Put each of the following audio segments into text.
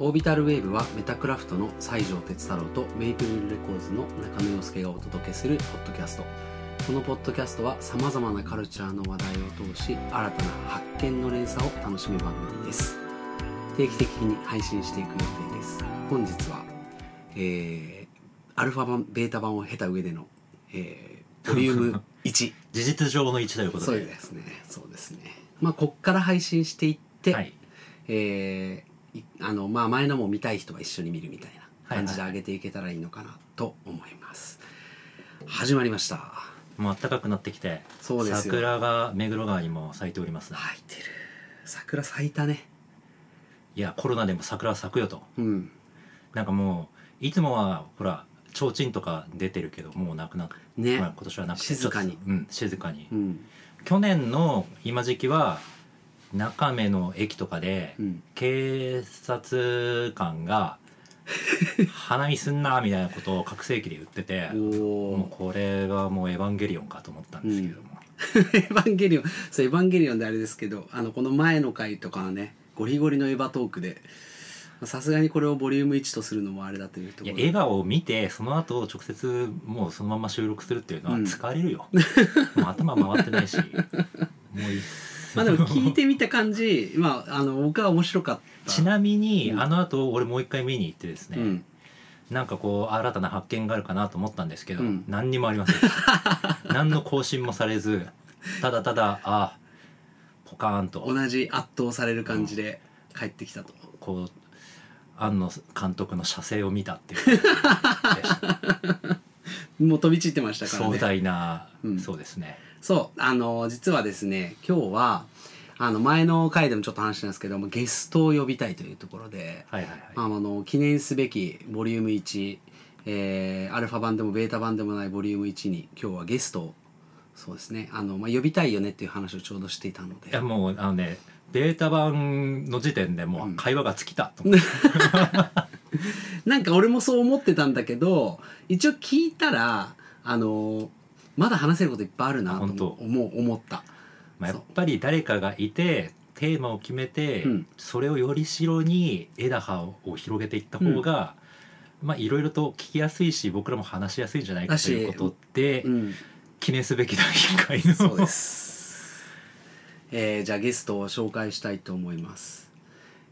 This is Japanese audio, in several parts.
オービタルウェーブはメタクラフトの西条哲太郎とメイプルレコーズの中野洋介がお届けするポッドキャスト。このポッドキャストはさまざまなカルチャーの話題を通し新たな発見の連鎖を楽しむ番組です。定期的に配信していく予定です。本日は、えー、アルファ版ベータ版を経た上での、えー、ボリューム 1事実上の1ということで。そうですね。そうですね。まあこっから配信していって、はい。えーいあのまあ前のも見たい人は一緒に見るみたいな感じではい上げていけたらいいのかなと思います、始まりました。もう暖かくなってきてそうですよ。桜が目黒川にも咲いておりますね。咲いてる。桜咲いたね。いやコロナでも桜咲くよと。うん。なんかもういつもはほら提灯とか出てるけどもうなくなって、ね、まあ今年はなくて静かに。うん静かに、うん。去年の今時期は中目の駅とかでうん。警察官が 花見すんなみたいなことを拡声器で言っててもうこれがもうエヴァンゲリオンかと思ったんですけども、エヴァンゲリオンそうエヴァンゲリオンであれですけどあのこの前の回とかはねゴリゴリのエヴァトークでさすがにこれをボリューム1とするのもあれだというところ。いや笑顔を見てその後直接もうそのまま収録するっていうのはうん疲れるよ、もう頭回ってないしもうまあでも聞いてみた感じまああの僕は面白かった。ちなみに、うん。あの後俺もう一回見に行ってですね、うん。なんかこう新たな発見があるかなと思ったんですけど、うん。何にもありません 何の更新もされずただただあポカーンと。同じ圧倒される感じで帰ってきたと、こう庵野監督の写生を見たっていう。もう飛び散ってましたから壮ね大な、うん。そうですねそうあの実はですね今日はあの前の回でもちょっと話したんですけどもゲストを呼びたいというところで、はいはいはい、まあ、あの記念すべきボリューム1、えーアルファ版でもベータ版でもないボリューム1に今日はゲストをそうですねあの、まあ、呼びたいよねっていう話をちょうどしていたので。いやもうあのねベータ版の時点でもうん。う会話が尽きたと。思って、なんか俺もそう思ってたんだけど一応聞いたらあのまだ話せることいっぱいあるなと思う思った。まあ、やっぱり誰かがいてテーマを決めて、うん。それをより代に枝葉を広げていった方が、まあいろいろと聞きやすいし僕らも話しやすいんじゃないかということで、うん。記念すべき第1回の。そうです、えーじゃあゲストを紹介したいと思います。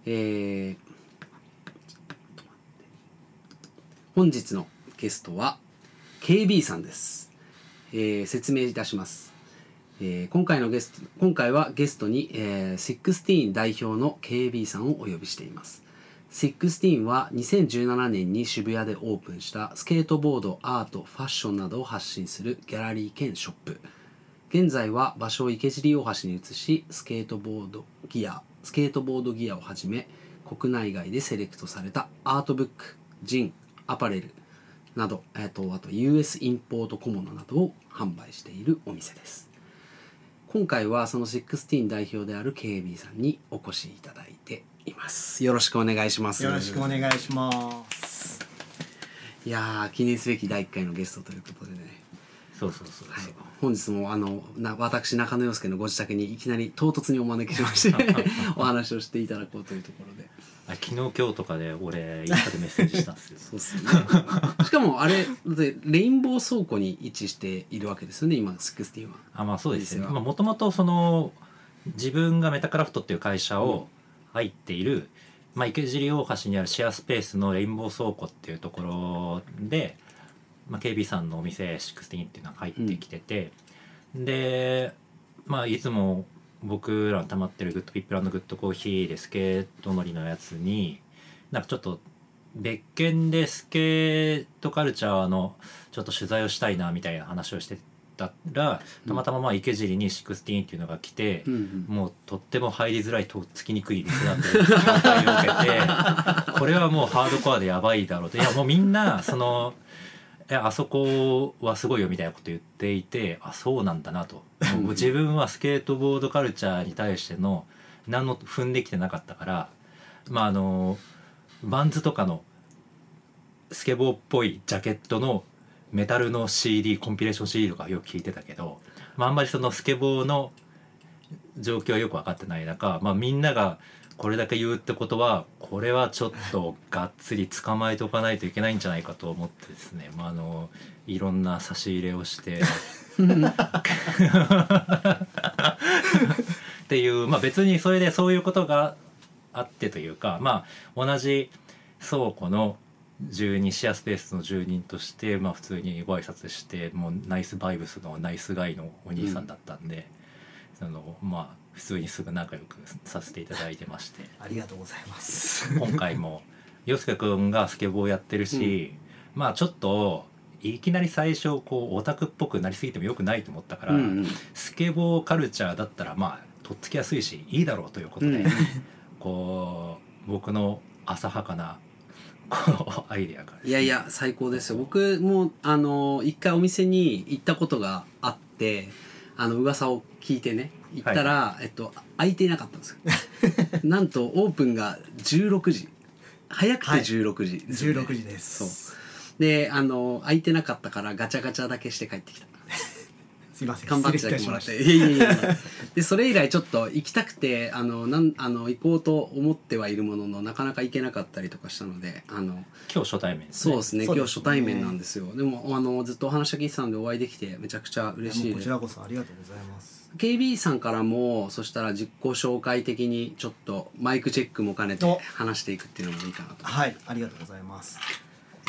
えー本日のゲストは KB さんです、えー説明いたします、えー今回のゲスト今回はゲストに、えー、16代表の KB さんをお呼びしています。16は2017年に渋谷でオープンしたスケートボードアートファッションなどを発信するギャラリー兼ショップ。現在は場所を池尻大橋に移しスケートボードギアスケートボードギアをはじめ国内外でセレクトされたアートブックジンアパレルなど、えっとあと US インポート小物などを販売しているお店です。今回はその16代表である KB さんにお越しいただいています。よろしくお願いします。よろしくお願いします。いやー記念すべき第1回のゲストということでね。そうそうそうはい。本日もあのな私中野洋介のご自宅にいきなり唐突にお招きしまして お話をしていただこうというところであ昨日今日とかで俺インスタでメッセージしたんですよ。そうっすよね。しかもあれだってレインボー倉庫に位置しているわけですよね今16は。あまあそうですね。もともとその自分がメタクラフトっていう会社を入っている、まあ、池尻大橋にあるシェアスペースのレインボー倉庫っていうところで、まあ、KB さんのお店16っていうのが入ってきてて、でまあいつも僕らの溜まってるグッドピップランドグッドコーヒーでスケート乗りのやつになんかちょっと別件でスケートカルチャーのちょっと取材をしたいなみたいな話をしてたらたまたままあ池尻に16っていうのが来て、うんうん。もうとっても入りづらいとっつきにくい店だというを受けてこれはもうハードコアでやばいだろうと。いやもうみんなそのいやあそこはすごいよみたいなこと言っていてあそうなんだなと。自分はスケートボードカルチャーに対しての何の踏んできてなかったからまああのバンズとかのスケボーっぽいジャケットのメタルの CD コンピレーション CD とかよく聞いてたけど、まあ、あんまりそのスケボーの状況はよく分かってない中、まあ、みんながこれだけ言うってことはこれはちょっとがっつり捕まえておかないといけないんじゃないかと思ってですね、まあ、あのいろんな差し入れをして。っていう、まあ、別にそれでそういうことがあってというか、まあ、同じ倉庫の住人シェアスペースの住人として、まあ、普通にご挨拶してもうナイスバイブスのナイスガイのお兄さんだったんで、そのまあ普通にすぐ仲良くさせていただいてまして。ありがとうございます。今回も洋介君がスケボーやってるし、まあちょっといきなり最初こうオタクっぽくなりすぎてもよくないと思ったから、うんうん。スケボーカルチャーだったらまあとっつきやすいしいいだろうということで、うんこう僕の浅はかなこのアイデアかねいやいや最高ですよ。僕もあの一回お店に行ったことがあってあの噂を聞いてね行ったら、えっと空いていなかったんですよ。なんとオープンが16時。早くてはい。16時ですよね、16時です。そう。であの空いてなかったからガチャガチャだけして帰ってきた。すいません。缶バッジ失礼いだけもらっていやいやいやでそれ以来ちょっと行きたくてあのなんあの行こうと思ってはいるもののなかなか行けなかったりとかしたのであの今日初対面ですね。そうですね。そうですね。今日初対面なんですよ。でもあのずっとお話だけ聞いてたんでお会いできてめちゃくちゃ嬉しいもうこちらこそありがとうございます。KB さんからもそしたら実行紹介的にちょっとマイクチェックも兼ねてお話していくっていうのもいいかなとはい、ありがとうございます。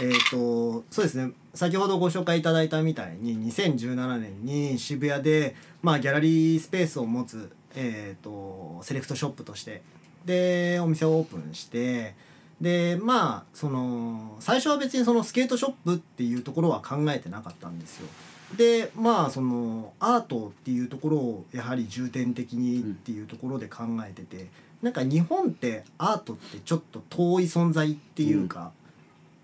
えっ、とそうですね先ほどご紹介いただいたみたいに2017年に渋谷で、まあ、ギャラリースペースを持つ、えー、とセレクトショップとしてでお店をオープンしてでまあその最初は別にそのスケートショップっていうところは考えてなかったんですよ。でまあそのアートっていうところをやはり重点的にっていうところで考えてて、なんか日本ってアートってちょっと遠い存在っていうか、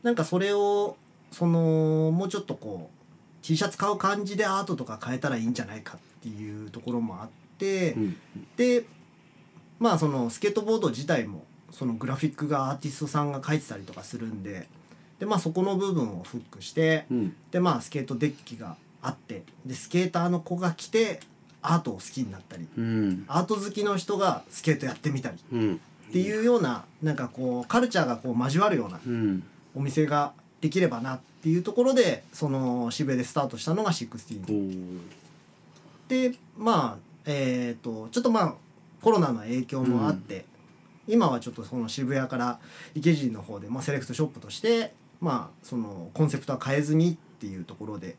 なんかそれをそのもうちょっとこう T シャツ買う感じでアートとか変えたらいいんじゃないかっていうところもあって、うん。でまあそのスケートボード自体もそのグラフィックがアーティストさんが描いてたりとかするんででまあそこの部分をフックしてうん。でまあスケートデッキがあって。でスケーターの子が来てアートを好きになったり。うん。アート好きの人がスケートやってみたり。うん。っていうようななんかこうカルチャーがこう交わるようなうん。お店ができればなっていうところでその渋谷でスタートしたのがお16ーでまあえっ、とちょっとまあコロナの影響もあって、今はちょっとその渋谷から池尻の方で、まあ、セレクトショップとしてまあそのコンセプトは変えずにっていうところで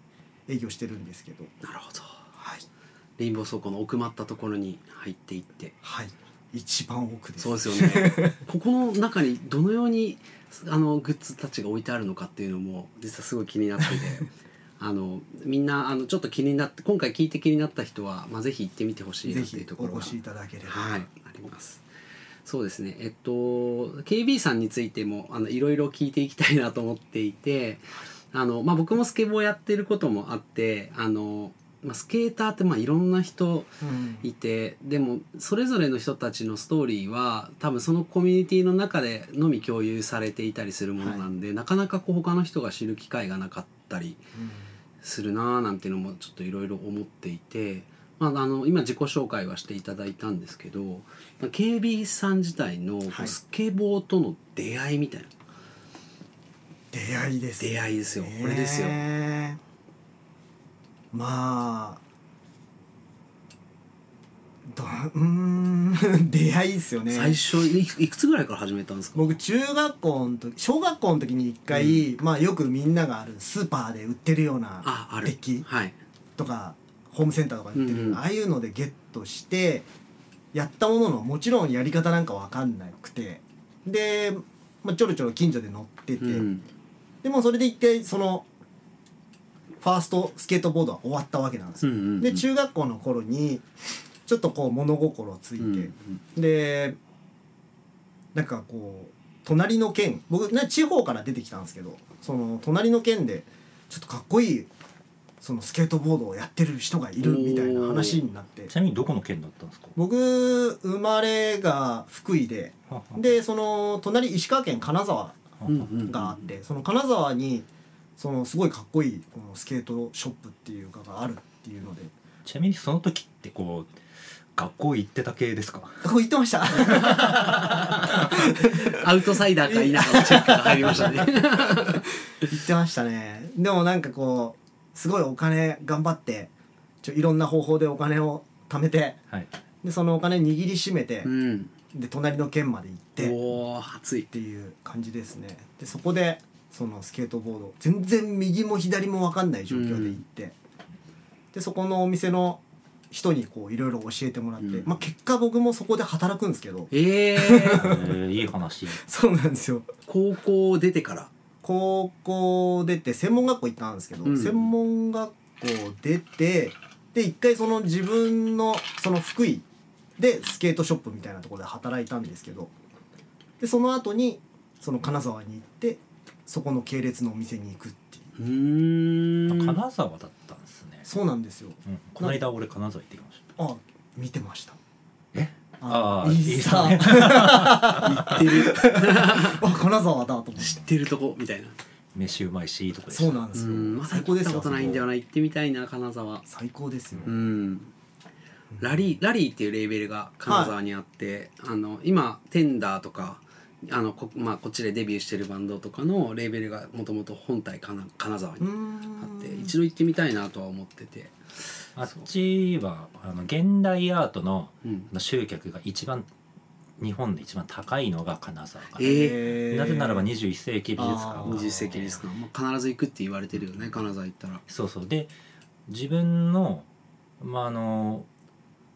営業してるんですけど。なるほど。はい、レインボー倉庫の奥まったところに入っていって。はい、一番奥です。そうですよね。ここの中にどのようにあのグッズたちが置いてあるのかっていうのも実はすごい気になってて。あのみんなあのちょっと気になって今回聞いて気になった人は、まあ、ぜひ行ってみてほしいなっていうところがお越しいただければ、はい、あります。そうですね。えっと KB さんについてもあのいろいろ聞いていきたいなと思っていて、あのまあ僕もスケボーやってることもあって、あのまあスケーターってまあいろんな人うん。いて、でもそれぞれの人たちのストーリーは多分そのコミュニティの中でのみ共有されていたりするものなんで、なかなかこう他の人が知る機会がなかったり。するなーなんていうのもちょっといろいろ思っていて、まあ、あの今自己紹介はしていただいたんですけど、まあ、KB さん自体のスケボーとの出会いみたいな、出会いです出会いですよ。これですよ。ねまあどうーん 出会いですよね。最初いくいくつぐらいから始めたんですか？僕中学校の時小学校の時に一回、まあよくみんながあるスーパーで売ってるようなあある。デッキはい。とかホームセンターとかで売ってるうんうん。ああいうのでゲットしてやったもののもちろんやり方なんか分かんなくて。で、まあ、ちょろちょろ近所で乗ってて、うんでもそれで一回そのファーストスケートボードは終わったわけなんですよ。うんうんうん。で中学校の頃にちょっとこう物心ついて、うんうん。でなんかこう隣の県僕ね地方から出てきたんですけどその隣の県でちょっとかっこいいそのスケートボードをやってる人がいるみたいな話になって。ちなみにどこの県だったんですか？僕生まれが福井ででその隣石川県金沢があってその金沢にそのすごいかっこいいこのスケートショップっていうかがあるっていうのでちなみにその時ってこう学校行ってた系ですかここ行ってましたアウトサイダーか否かのチェックが入りましたね行ってましたねでもなんかこうすごいお金頑張ってちょいろんな方法でお金を貯めてはいでそのお金握りしめて、うんで隣の県まで行ってっおお熱い。ていう感じですね。でそこでそのスケートボード全然右も左も分かんない状況で行って、でそこのお店の人にこういろいろ教えてもらって、うん。まあ結果僕もそこで働くんですけどえええー。いい話。そうなんですよ。高校出てから。高校出て専門学校行ったんですけど、うん。専門学校出てで一回その自分のその福井でスケートショップみたいなところで働いたんですけどでその後にその金沢に行ってそこの系列のお店に行くっていう。うーん。金沢だったんですね、そうなんですよ。うん、この間俺金沢行ってきました。あ見てました。え？ああいいですね知ってる。あ金沢だと思って。知ってるとこみたいな。飯うまいしいいとこでした。そうなんですよ。うん。まだ最高ですよ行ったことないんだよな。行ってみたいな金沢。最高ですよ、うんラリーラリーっていうレーベルが金沢にあって、あの今テンダーとかあのこ,、まあ、こっちでデビューしてるバンドとかのレーベルがもともと本体かな金沢にあんって一度行ってみたいなとは思ってて、あっちはあの現代アートの集客が一番日本で一番高いのが金沢かな、ええー。なぜならば21世紀美術館あー20世紀ですか、まあ、必ず行くって言われてるよね金沢行ったら。そうそう。で自分の,、まああの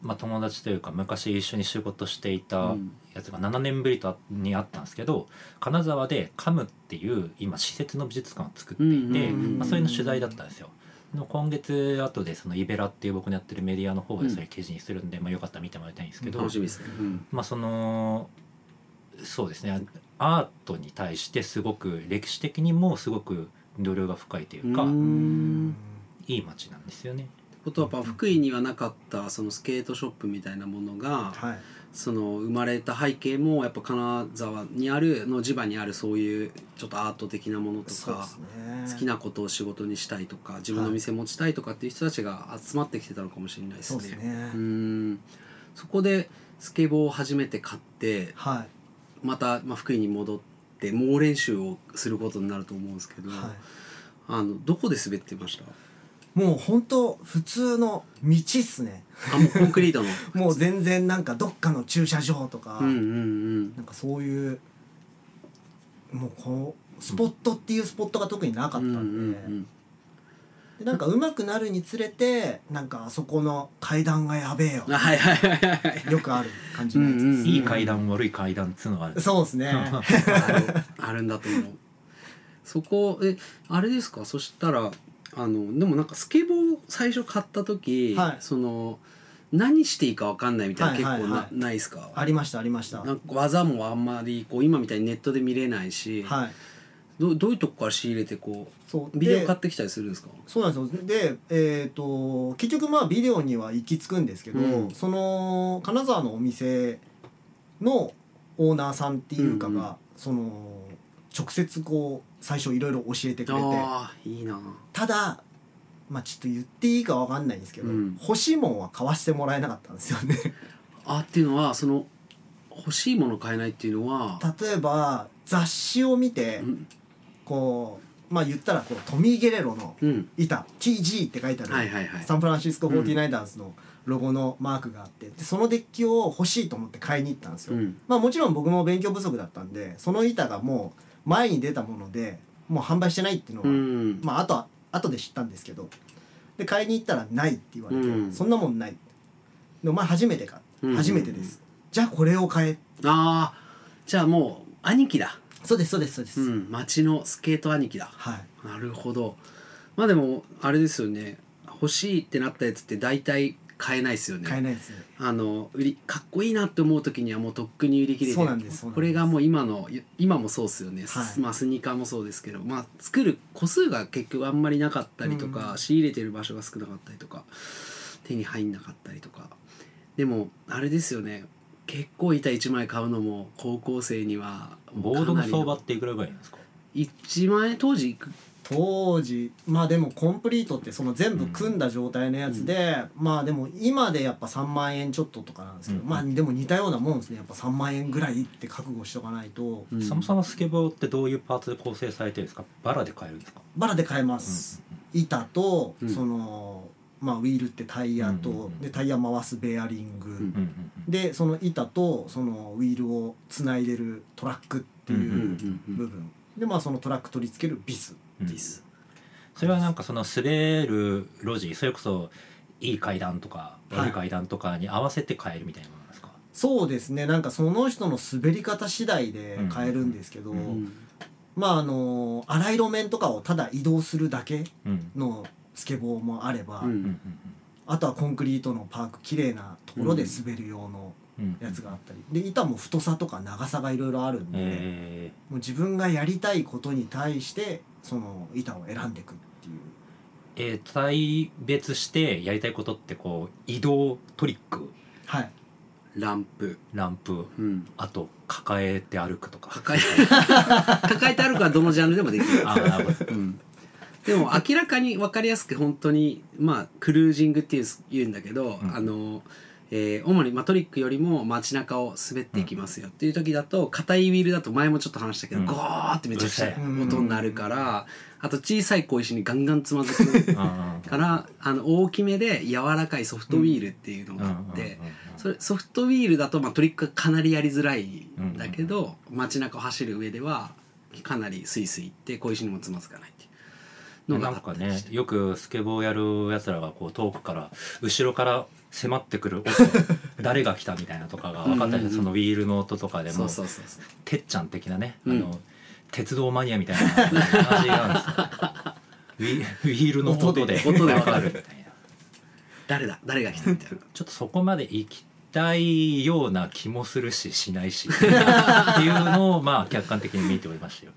まあ、友達というか昔一緒に仕事していたうん。やつが7年ぶりとにあったんですけど金沢でカムっていう今施設の美術館を作っていて、まあ、それの取材だったんですよ。でも今月後でそのイベラっていう僕のやってるメディアの方でそれ記事にするんで、まあ、よかったら見てもらいたいんですけど、楽しみですね、うん。まあそのそうですね。アートに対してすごく歴史的にもすごく度量が深いというか、いい街なんですよね。ことはやっぱ福井にはなかったそのスケートショップみたいなものがはい。その生まれた背景もやっぱ金沢にあるの地場にあるそういうちょっとアート的なものとかね。好きなことを仕事にしたいとか自分の店持ちたいとかっていう人たちが集まってきてたのかもしれないですね。そうん。そこでスケボーを初めて買ってはい。また、まあ、福井に戻って猛練習をすることになると思うんですけど、はい。あのどこで滑ってました？もう本当普通の道っすね。あもうコンクリートの。もう全然なんかどっかの駐車場とか、うんうんうん。なんかそういうもうこうスポットっていうスポットが特になかったうんんで,、うん。でなんか上手くなるにつれてなんかあそこの階段がやべえよ。うんあはいはいはいはいはい。よくある感じのやつ。です、うんうん。いい階段悪い階段っつうのがある。そうですね。あるあるんだと思う。そこえあれですか？そしたらあのでもなんかスケボー最初買った時、はい。その何していいか分かんないみたいな、はいはい結構な,、はいないですか？ありましたありました。なんか技もあんまりこう今みたいにネットで見れないし、はい。どどういうとこから仕入れてこそう。うビデオで買ってきたりするんですか？そうなんですよ。でえっ、と結局まあビデオには行き着くんですけど、うん。その金沢のお店のオーナーさんっていうかが、うんうん。その直接こう最初いろいろ教えてくれて。いいな。ただまあちょっと言っていいかわかんないんですけど、うん。欲しいもんは買わしてもらえなかったんですよね。あっていうのはその欲しいもの買えないっていうのは、例えば雑誌を見てうん。こうまあ言ったらこうトミー・ゲレロのうん、板 TG って書いてある、はいはいはい。サンフランシスコ 49ers のロゴのマークがあってでそのデッキを欲しいと思って買いに行ったんですよ、うん。まあもちろん僕も勉強不足だったんでその板がもう前に出たものでもう販売してないっていうのは、うん。まああとは後で知ったんですけどで買いに行ったらないって言われて、うん。そんなもんない。でお前初めてか、うん。初めてです。じゃあこれを買え。ああじゃあもう兄貴だ。そうですそうですそうです、うん。町のスケート兄貴だ。はい。なるほど。まあでもあれですよね。欲しいってなったやつって大体買えないですよね。買えないですあの売りかっこいいなって思う時にはもうとっくに売り切れてそうなんですそうなんです。これがもう今の今もそうですよね、はい。まあ、スニーカーもそうですけど、まあ、作る個数が結局あんまりなかったりとか、うん。仕入れてる場所が少なかったりとか手に入んなかったりとか。でもあれですよね。結構板1枚買うのも高校生にはボードの相場っていくらぐらいなんですか？1万円当時当時まあでもコンプリートってその全部組んだ状態のやつで、まあでも今でやっぱ3万円ちょっととかなんですけど、うん。まあでも似たようなもんですね。やっぱ3万円ぐらいって覚悟しとかないと、うん。そもそもスケボーってどういうパーツで構成されてるんですか？バラで買えるんですか？バラで買えます、板と、うん。そのまあウィールってタイヤと、うんうんうん。でタイヤ回すベアリング、んうんうんうん。でその板とそのウィールをつないでるトラックっていううんうんうん。部分、でまあそのトラック取り付けるビスうん。ですそれはなんかその滑る路地それこそいい階段とかはい。悪い階段とかに合わせて買えるみたいなものですか、そうですね。なんかその人の滑り方次第で変えるんですけど、うん。うんまああの荒い路面とかをただ移動するだけうん。のスケボーもあれば、うん。うんうんあとはコンクリートのパーク綺麗なところで滑る用のうんやつがあったり。で板も太さとか長さがいろいろあるんで、えもう自分がやりたいことに対してその板を選んでいくっていう。ーえー対別してやりたいことってこう移動トリック。はい。ランプ。ランプ。うん。あと抱えて歩くとか。抱え 抱えてあるかはどのジャンルでもできる。あーなるほど。うん。でも明らかに分かりやすく本当にまあクルージングっていう言うんだけど、うん。あの、えー主に、まあ、トリックよりも街中を滑っていきますよ。っていう時だと硬いウィールだと前もちょっと話したけど、うん。ゴーってめちゃくちゃ音になるから、あと小さい小石にガンガンつまずくからあの大きめで柔らかいソフトウィールっていうのがあって。それソフトウィールだと、まあ、トリックがかなりやりづらいんだけど、街中を走る上ではかなりスイスイいって小石にもつまずかないっていう。のがあなんかねよくスケボーやるやつらがこう遠くから後ろから迫ってくる音 誰が来たみたいなとかが分かったりうんうんうんそのウィールの音とかでそもてっちゃん的なね、うん。あの鉄道マニアみたいな感じなんです。よ ウィールの音で。音で音で分かる。みたいな。誰だ？誰が来たみたいな。ちょっとそこまで行きたいような気もするししないし。っていうのをまあ客観的に見ておりましたよ。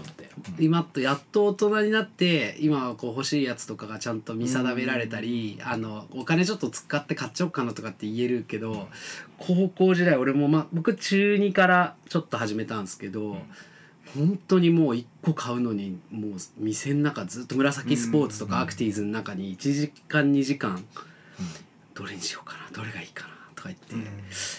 って、うん今とやっと大人になって今はこう欲しいやつとかがちゃんと見定められたりあのお金ちょっと使って買っちゃおうかなとかって言えるけど高校時代俺もまあ僕中2からちょっと始めたんですけど、本当にもう1個買うのにもう店の中ずっと紫スポーツとかアクティーズの中に1時間2時間どれにしようかなどれがいいかなとか言って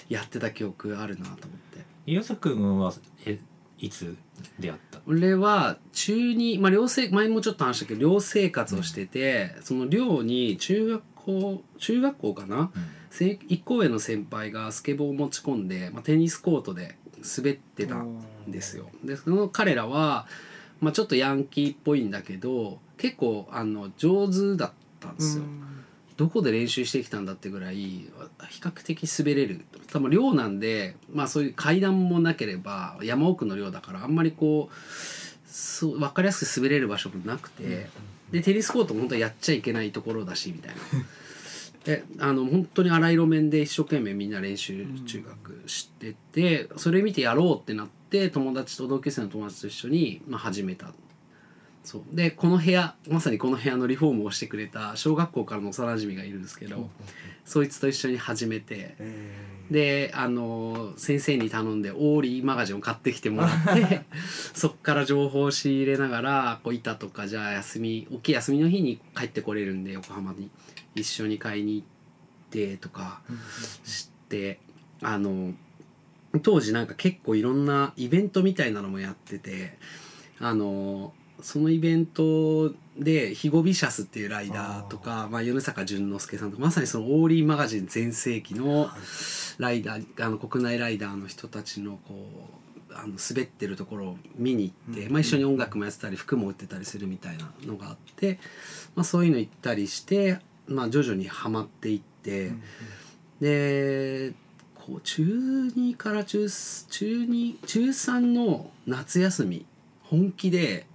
やってた記憶あるなと思って。ゆうさくんはえいつ出会った？俺は中に、まあ、寮生前もちょっと話したけど寮生活をしてて、その寮に中学校中学校かな？せ一校上の先輩がスケボーを持ち込んで、まあ、テニスコートで滑ってたんですよ。でその彼らは、まあ、ちょっとヤンキーっぽいんだけど結構あの上手だったんですよ。どこで練習してきたんだってぐらい比較的滑れる。多分寮なんでまあそういう階段もなければ山奥の寮だからあんまりこう分かりやすく滑れる場所もなくて、でテニスコートも本当はやっちゃいけないところだしみたいな。であの本当に荒い路面で一生懸命みんな練習中学してて、それ見てやろうってなって友達と同級生の友達と一緒に、まあ、始めたそう。でこの部屋まさにこの部屋のリフォームをしてくれた小学校からの幼馴染がいるんですけど、そいつと一緒に始めてであの先生に頼んでオーリーマガジンを買ってきてもらって そっから情報を仕入れながらこう板とかじゃあ休み大きい休みの日に帰ってこれるんで横浜に。一緒に買いに行ってとかしてあの当時なんか結構いろんなイベントみたいなのもやっててあのそのイベントでヒゴビシャスっていうライダーとかまあ、米坂淳之介さんとかまさにそのオーリーマガジン全盛期のライダーあの国内ライダーの人たちのこうあの滑ってるところを見に行って、うんまあ、一緒に音楽もやってたり服も売ってたりするみたいなのがあって、まあ、そういうの行ったりして、まあ、徐々にはまっていって。でこう中2から中中2中3の夏休み本気で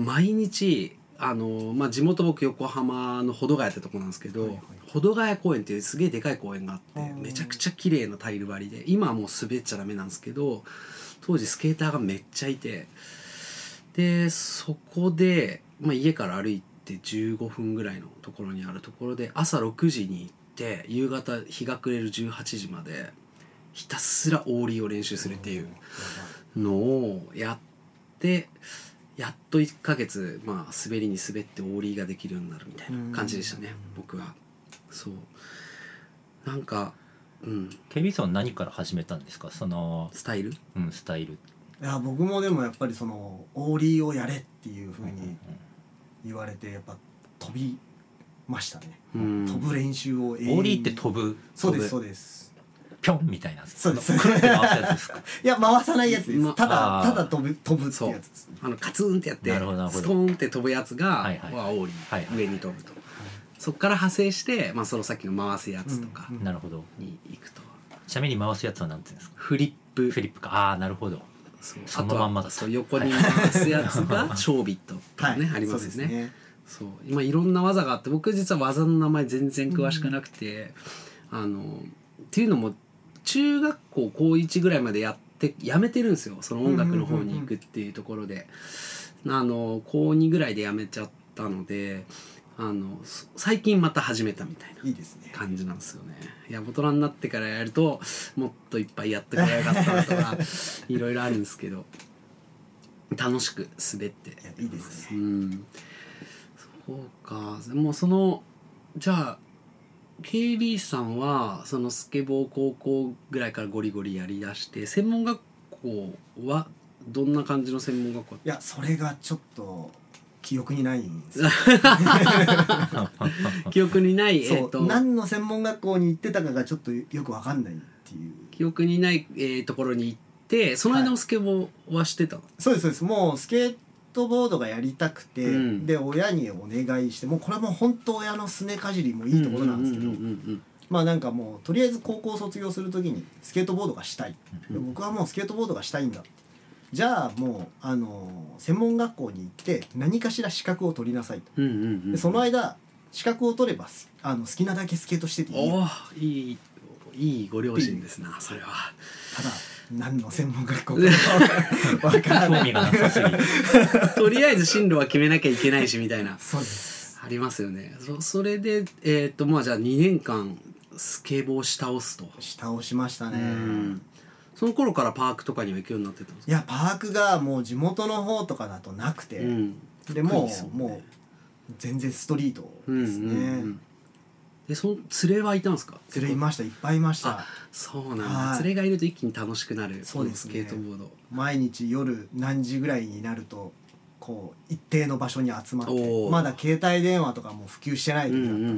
毎日あの、まあ、地元僕横浜の保土ヶ谷ってとこなんですけど、はいはい。保土ヶ谷公園っていうすげえでかい公園があってうんめちゃくちゃ綺麗なタイル張りで今はもう滑っちゃダメなんですけど当時スケーターがめっちゃいてでそこで、まあ、家から歩いて15分ぐらいのところにあるところで朝6時に行って夕方日が暮れる18時までひたすらオーリーを練習するっていうのをやってやっと1ヶ月まあ滑りに滑ってオーリーができるようになるみたいな感じでしたね僕は。そう。なんかうん。ケビンさんは何から始めたんですか？その、スタイル？うん、スタイル。いや僕もでもやっぱりそのオーリーをやれっていうふうに言われてやっぱ飛びましたね、うん。飛ぶ練習を永遠に。オーリーって飛ぶ？そうですそうですピョンみたいなそうです。くるって回すやつですか？いや回さないやつです、まただただ飛ぶ飛ぶってやつですあのカツンってやってなるほどなるほど。ストーンって飛ぶやつが、はいはい。はオーリー、はいはい。上に飛ぶと。そこから派生して、まあ、そのさっきの回すやつとかなるほど。に行くと、ちなみに回すやつは何て言うんですか？フリップ。フリップか。ああなるほど。そのまんまだそう横に回すやつがショービットとかね、ありますよね。そう。今いろんな技があって僕実は技の名前全然詳しくなくて、あのっていうのも中学校高1ぐらいまでやってやめてるんですよ。その音楽の方に行くっていうところで、あの高2ぐらいでやめちゃったのであのそ最近また始めたみたいないいですね。感じなんですよね。いや大人になってからやるともっといっぱいやってくれやがったなとか いろいろあるんですけど楽しく滑って。いいですね。うん。そうか。もうそのじゃあ KB さんはそのスケボー高校ぐらいからゴリゴリやりだして専門学校はどんな感じの専門学校いやそれがちょっと記憶にないんですよ。記憶にない、えー、と。何の専門学校に行ってたかがちょっとよくわかんないっていう。記憶にない、えーところに行ってその間もスケボーはしてたの、そうですそうです。もうスケートボードがやりたくて、うん。で親にお願いしてもうこれはもう本当親のすねかじりもいいところなんですけど、まあなんかもうとりあえず高校卒業する時にスケートボードがしたい、で僕はもうスケートボードがしたいんだ。じゃあもうあの専門学校に行って何かしら資格を取りなさいと。でその間資格を取ればすあの好きなだけスケートしてていい。いいいいご両親ですなそれは。ただ何の専門学校かわからない。興味がなさすぎる。とりあえず進路は決めなきゃいけないしみたいな。そうです。ありますよね。そそれでえっ、とまあじゃあ2年間スケボーし倒すと、下をしましたね。うん。その頃からパークとかには行くようになってたんですか？いやパークがもう地元の方とかだとなくて、うん。でもね。もう全然ストリートうんですね、うんうんでその連れはいたんですか？連れいました。いっぱいいました。あそうなんだ、はい。連れがいると一気に楽しくなる。そうですね。スケートボード。毎日夜何時ぐらいになるとこう一定の場所に集まってまだ携帯電話とかも普及してない時だった。うんうんうん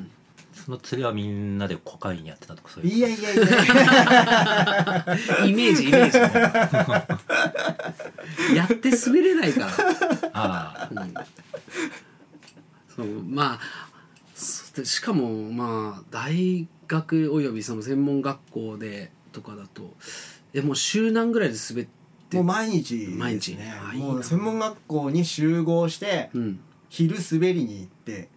ん。で、その連れはみんなでコカインやってたとかそういういやいやいや イメージイメージ やって滑れないから。あうん。そうまあそでしかもまあ大学およびその専門学校でとかだとえもう週何ぐらいで滑って？もう毎日ね毎日。あいいな。もう専門学校に集合してうん。昼滑りに行って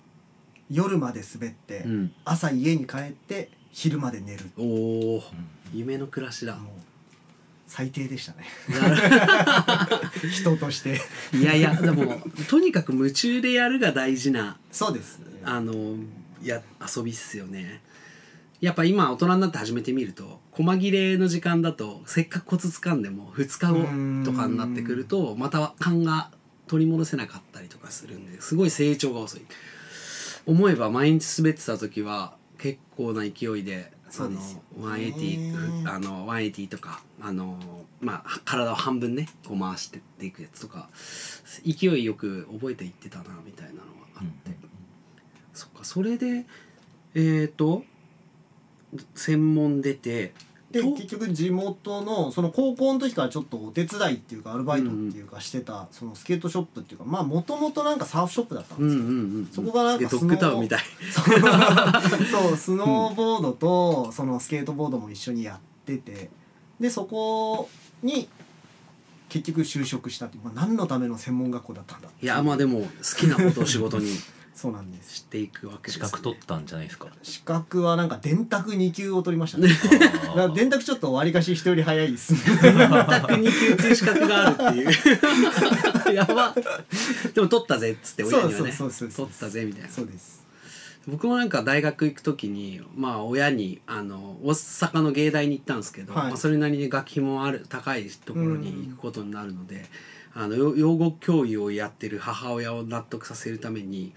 夜まで滑って、うん。朝家に帰って昼まで寝る。おおあ、夢の暮らしだ。もう最低でしたね。な 人として。るいやいやでもとにかく夢中でやるが大事なそうですあのや遊びっすよね。やっぱ今大人になって始めてみると細切れの時間だとせっかくコツ掴んでも2日後とかになってくるとまた勘が取り戻せなかったりとかするんですごい成長が遅い。思えば毎日滑ってた時は結構な勢いでそうですよあの180あの180とかあのまあ体を半分ねこう回してっていくやつとか勢いよく覚えていってたなみたいなのがあって、そっかそれでえっ、と専門出てとで結局地元のその高校の時からちょっとお手伝いっていうかアルバイトっていうかしてたそのスケートショップっていうかまあもともとなんかサーフショップだったんうんですよ、うんうん。そこがなんかド。ッグタウンみたい。そう。スノーボードとそのスケートボードも一緒にやってて。でそこに結局就職したっていう、まあ、何のための専門学校だったんだいやまあでも好きなことを仕事に そうなんです。していくわけです、資ね、格取ったんじゃないですか。資格はなんか電卓2級を取りましたね。だから電卓ちょっとわりかし人より早いですね。全く2級っていう資格があるっていう。やば。でも取ったぜっつって親にはね。そうそうそうそう取ったぜみたいな。そうです。僕もなんか大学行く時にまあ親にあの大阪の芸大に行ったんですけど、はい。まあ、それなりに学費もある高いところに行くことになるので、あのよ養護教諭をやってる母親を納得させるために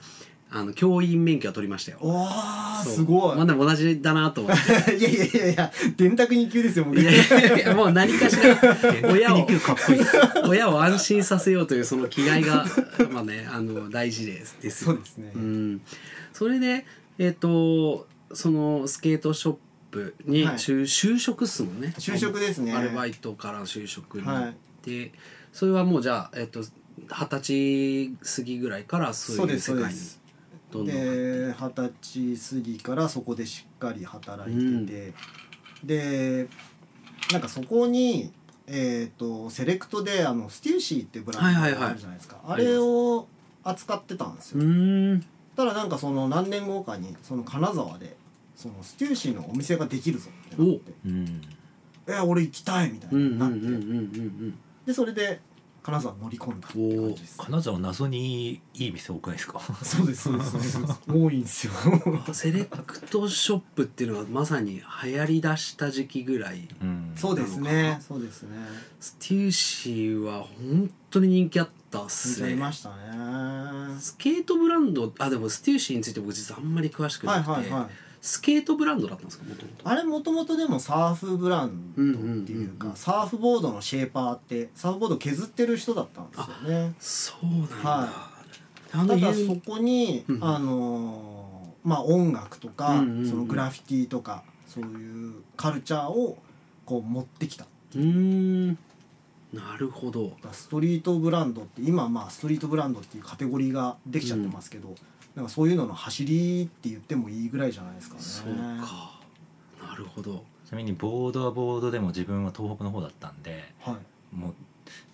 あの教員免許は取りましたよ。わあそう。すごい、まあでも同じだなと思って。いやいやいやいや電卓2級ですよ僕いやいやいやもう何かしら。親を電卓2級かっこいい。親を安心させようというその気概がまあねあの大事です。ですよ。そうですね、うん、それでえっ、とそのスケートショップにはい。就,、就職っすもんね。就職ですね。アルバイトから就職に行はい。それはもうじゃあえっ、と二十歳過ぎぐらいからそういう世界に。そうですどんどんで二十歳過ぎからそこでしっかり働いてて、でなんかそこにえー、とセレクトであのステューシーっていうブランドはいはいはいがあるじゃないですか、あれを扱ってたんですよ、ただなんかその何年後かにその金沢でそのステューシーのお店ができるぞってなって。うん「え俺行きたい」みたいうんうんななって、うんうんうん。でそれで金沢乗り込んだって感じです。金沢謎にいい店多くないですか？そうです多いんですよ。う んセレクトショップっていうのはまさに流行りだした時期ぐらいうん。そうですねそうですね。ステューシーは本当に人気あったっすね。ましたね。スケートブランドあでもステューシーについて僕実はあんまり詳しくはないくて、はいはいスケートブランドだったんですかもともとあれもともとでもサーフブランドっていうか、サーフボードのシェーパーってサーフボードを削ってる人だったんですよね。そうなんだ、はあのただ有そこに、うんあのーまあ音楽とか、そのグラフィティとかそういうカルチャーをこう持ってきたうーんなるほどストリートブランドって今まあストリートブランドっていうカテゴリーができちゃってますけど、なんかそういうのの走りって言ってもいいぐらいじゃないですかね。そうかなるほどちなみにボードはボードでも自分は東北の方だったんではい。もう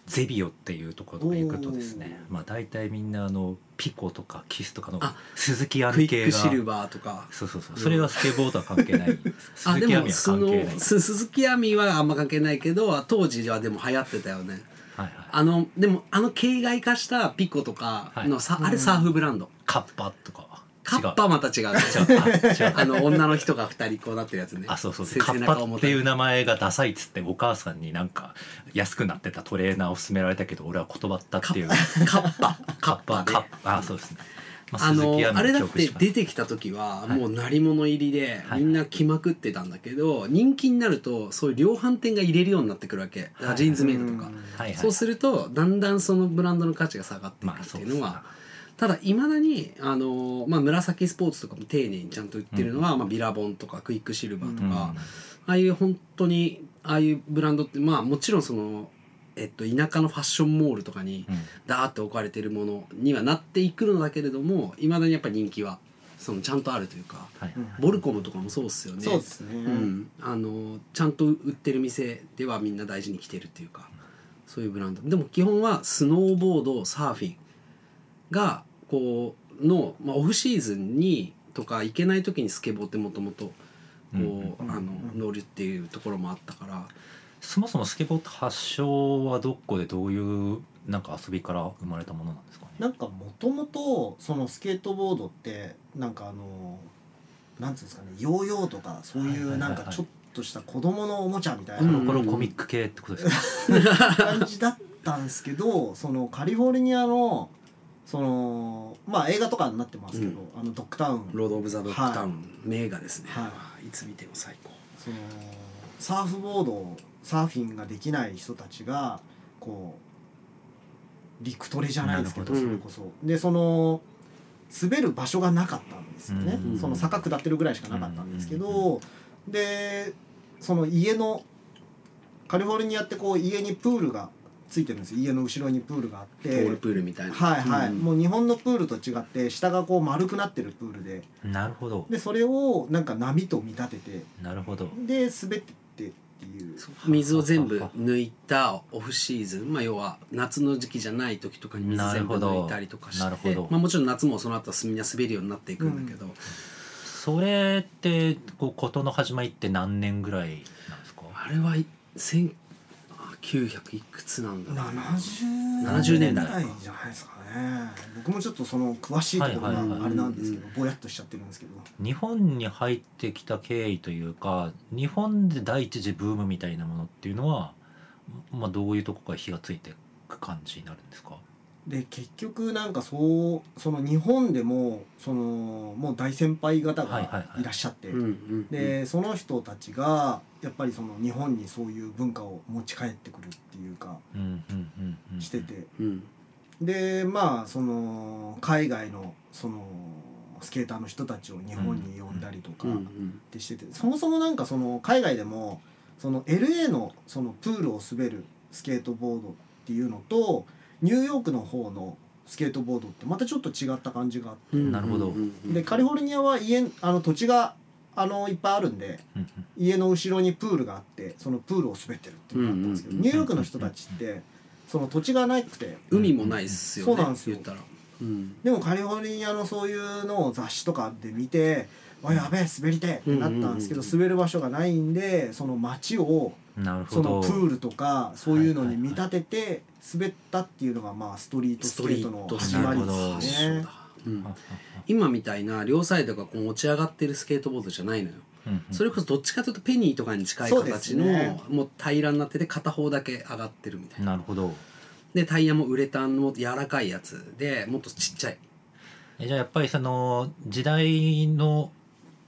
ゼビオっていうところとか行くとですねおまあ大体みんなあのピコとかキスとかのあ鈴木亜美系がクシルバーとか。そうそうそう。それはスケボーとは関係ない。鈴木亜美は関係ない。す鈴木亜美はあんま関係ないけど当時はでも流行ってたよね。はいはい。あのでもあの形骸化したピコとかのさ、はい。あれサーフブランド、カッパとか。はカッパはまた違う違う。あ の女の人が二人こうなってるやつね。あそうそう。せカッパっていう名前がダサいっつってお母さんになんか安くなってたトレーナーを勧められたけど俺は断ったっていう。カッパカッパでカッパあそうですね、まあのあれだって出てきた時ははい。もう鳴り物入りではい。みんな着まくってたんだけど人気になるとそういう量販店が入れるようになってくるわけ。ジーンズメイドとか。うん。はいはい。そうするとだんだんそのブランドの価値が下がっていくっていうのはただいまだにあの、まあ、紫スポーツとかも丁寧にちゃんと売ってるのは、まあ、ビラボンとかクイックシルバーとか、うんああいう本当にああいうブランドってまあもちろんその、えっと、田舎のファッションモールとかにうん。ダーって置かれてるものにはなっていくのだけれどもいまだにやっぱり人気はそのちゃんとあるというかはい。うんボルコムとかもそうっすよね。そうですね。うん、あのちゃんと売ってる店ではみんな大事に来てるっていうかそういうブランド。でも基本はスノーボードサーフィンがこうの、まあ、オフシーズンにとか行けない時にスケボーってもともと乗るっていうところもあったから。そもそもスケボーって発祥はどこでどういうなんか遊びから生まれたものなんですかね？なんかもともとそのスケートボードってなんかあのなんつうんですかねヨーヨーとかそういうないんかちょっとした子供のおもちゃみたいこな。うんの頃コミック系ってことですか、感じだったんですけどそのカリフォルニアのそのまあ映画とかになってますけど、あのドッグタウン。ロード・オブ・ザ・ドッグタウン、名画ですね、、はい。つ見ても最高。そのサーフボードサーフィンができない人たちがこう陸トレじゃないですけどなそれこそ、でその滑る場所がなかったんですよね、うんその坂下ってるぐらいしかなかったんですけど、うん。でその家のカリフォルニアってこう家にプールがついてるんですよ。家の後ろにプールがあって。ボールプールみたいな。はいはい、うん。もう日本のプールと違って下がこう丸くなってるプールで。なるほど。でそれをなんか波と見立てて。なるほど。で滑ってってっていう。水を全部抜いたオフシーズン、まあ、要は夏の時期じゃない時とかに水全部抜いたりとかして。なるほど。まあ、もちろん夏もその後はみんな滑るようになっていくんだけど、それってこう事の始まりって何年ぐらいなんですか？あれは1900いくつなんだろう70 70年代。ぐらいじゃないですかね僕もちょっとその詳しいところはいはいはい。があれなんですけどぼやっとしちゃってるんですけど。日本に入ってきた経緯というか日本で第一次ブームみたいなものっていうのは、まあ、どういうとこから火がついてく感じになるんですか？で結局なんかそうその日本でもそのもう大先輩方がいらっしゃって、でその人たちがやっぱりその日本にそういう文化を持ち帰ってくるっていうかうんうんうんうんしてて。うん。でまあその海外のそのスケーターの人たちを日本に呼んだりとかってしてて。そもそもなんかその海外でもその LA のそのプールを滑るスケートボードっていうのとニューヨークの方のスケートボードってまたちょっと違った感じがあって。うん。なるほど。でカリフォルニアは家あの土地があのいっぱいあるんでうん家の後ろにプールがあってそのプールを滑ってるっていうのがあったんですけど、ニューヨークの人たちってその土地がなくて海もないっすよねそうなんですよ。言ったら。うん。でもカリフォルニアのそういうのを雑誌とかで見て「わやべえ滑りてえ!」ってなったんですけど滑る場所がないんでその街をなるほそのどプールとかそういうのに見立てて滑ったっていうのがまあストリートスケートの始まりストリートですね。うん。今みたいな両サイドがこう持ち上がってるスケートボードじゃないのよ。それこそどっちかというとペニーとかに近い形の、すね。もう平らになってて片方だけ上がってるみたいな。なるほど。でタイヤもウレタンの柔らかいやつでもっとちっちゃい。えじゃあやっぱりその時代の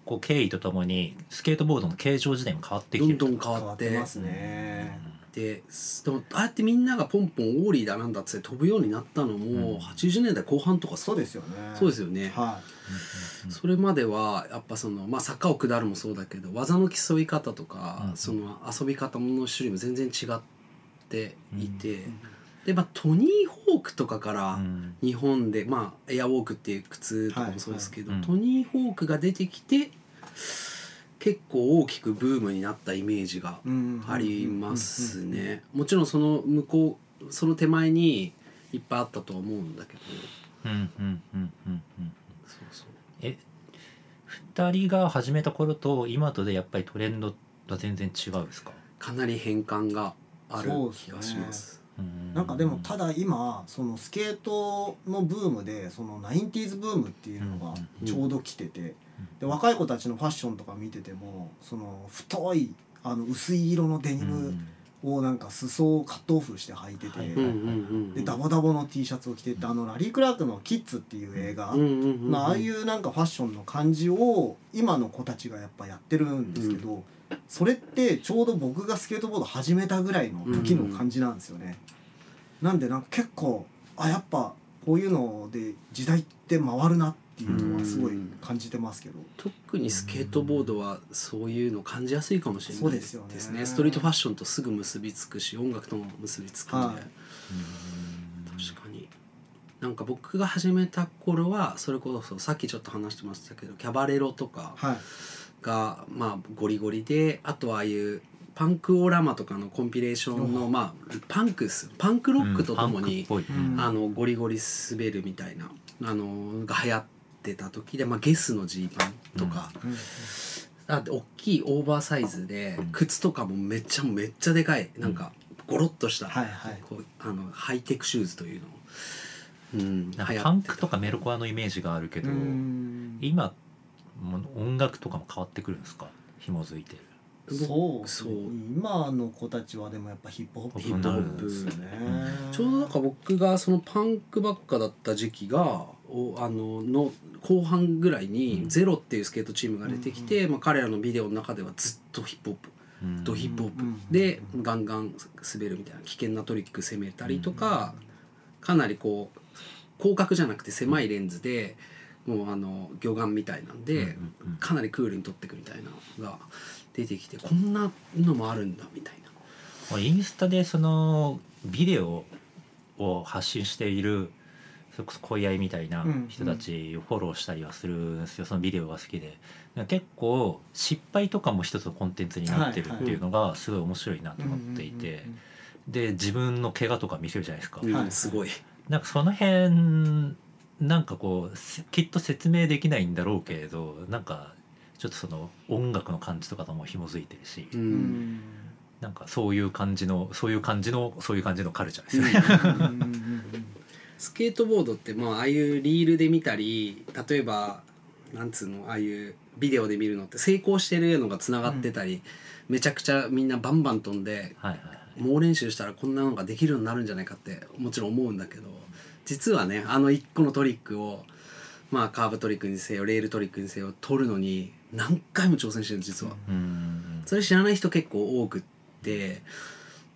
こう経緯とともにスケートボードの形状自体も変わってきてるどんどん変変わっわっててますね。ででもああやってみんながポンポンオーリーだなんだっつって飛ぶようになったのも、うん。80年代後半とかそうですよね。そうですよね、はそれまではやっぱその、まあ、坂を下るもそうだけど技の競い方とか、うん。その遊び方の種類も全然違っていて、い。で、まあ、トニー・ホークとかからうん。日本で、まあ、エアウォークっていう靴とかもそうですけど、はいはい。トニー・ホークが出てきて結構大きくブームになったイメージがうんあります。ね。もちろんその向こうその手前にいっぱいあったとは思うんだけど。うんうんうんうんうん。そうそう。え二人が始めた頃と今とでやっぱりトレンドは全然違うんですか？かなり変換がある気がします。なんかでもただ今そのスケートのブームでその 90s ブームっていうのがちょうど来ててで若い子たちのファッションとか見ててもその太いあの薄い色のデニムをなんか裾をカットオフして履いてて、でダボダボの T シャツを着ててあのラリー・クラークの「キッズ」っていう映画、ああいうなんかファッションの感じを今の子たちがやっぱやってるんですけど、それってちょうど僕がスケートボード始めたぐらいの時の感じなんですよね。なんでなんか結構あやっぱこういうので時代って回るなっていうのはすごい感じてますけど。特にスケートボードはそういうの感じやすいかもしれないそうですよね。ストリートファッションとすぐ結びつくし音楽とも結びつくんで、はい。確かに。なんか僕が始めた頃はそれこそさっきちょっと話してましたけどキャバレロとかはい。がまあゴリゴリであとはああいうパンクオーラマとかのコンピレーションのまあパンクスパンクロックとともに、あのゴリゴリ滑るみたいなあのが流行ってた時で、まあ、ゲスのジーパンとか、うんあで大きいオーバーサイズでうん。靴とかもめっちゃめっちゃでかいなんかゴロッとした、はいはい。こうあのハイテクシューズというのを、うん、パンクとかメロコアのイメージがあるけどうん。今もう音楽とかも変わってくるんですか？紐づいてる。そうそう。今の子たちはでもやっぱヒップホップ。ヒップホップ。ですよね。ちょうどなんか僕がそのパンクばっかだった時期がおあのの後半ぐらいにうん。ゼロっていうスケートチームが出てきて、まあ、彼らのビデオの中ではずっとヒップホップうん。ドヒップホップ。うんでガンガン滑るみたいな危険なトリック攻めたりとかかなりこう広角じゃなくて狭いレンズでもうあの魚眼みたいなんでかなりクールに撮ってくみたいなのが出てきてこんなのもあるんだみたいな。インスタでそのビデオを発信しているそれこそ恋愛みたいな人たちをフォローしたりはするんですよ。そのビデオが好きで。結構失敗とかも一つのコンテンツになってるっていうのがすごい面白いなと思っていて。で自分の怪我とか見せるじゃないですか。うん。はい。すごい。なんかその辺なんかこうせきっと説明できないんだろうけれどなんかちょっとその音楽の感じとかとも紐づいてるし、ううん。んなんかそういう感じのそういう感じのそういう感じのカルチャーですよね。うんうんうんスケートボードってまあああいうリールで見たり例えばなんつうのああいうビデオで見るのって成功してるのがつながってたり、めちゃくちゃみんなバンバン飛んではいはいはい。猛練習したらこんなのができるようになるんじゃないかってもちろん思うんだけど実はねあの一個のトリックをまあカーブトリックにせよレールトリックにせよ取るのに何回も挑戦してるの実は。うん。それ知らない人結構多くって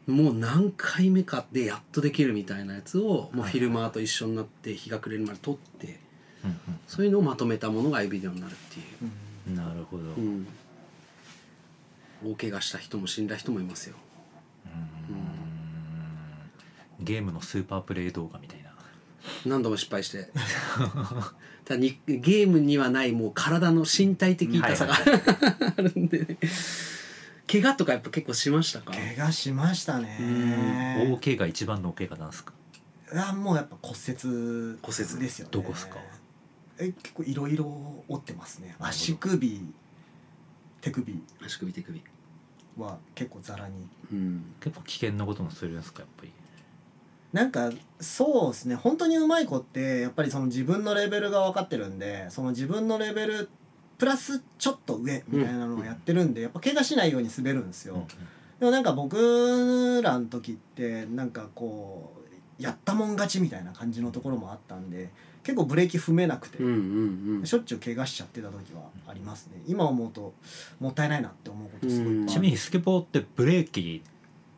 もう何回目かでやっとできるみたいなやつをもうフィルマーと一緒になって日が暮れるまで撮ってうんそういうのをまとめたものがエビデオになるっていう。うんなるほど、うん、大怪我した人も死んだ人もいますよ。ゲームのスーパープレイ動画みたいな。何度も失敗して。ただにゲームにはないもう体の身体的痛さが、はい。あるんでね怪我とかやっぱ結構しましたか？怪我しましたね。大怪我一番の大怪我なんですか？あもうやっぱ骨折骨折。ですよね。どこっすか？え結構いろいろ折ってますね。足首手首。足首手首。は結構ザラに。うん。結構危険なこともするんですか？やっぱり。なんかそうですね。本当にうまい子ってやっぱりその自分のレベルが分かってるんでその自分のレベルプラスちょっと上みたいなのをやってるんで、やっぱ怪我しないように滑るんですよ、でもなんか僕らの時ってなんかこうやったもん勝ちみたいな感じのところもあったんで結構ブレーキ踏めなくて、うんうんうん。しょっちゅう怪我しちゃってた時はありますね。今思うともったいないなって思うことすごいちなみにスケボーってブレーキ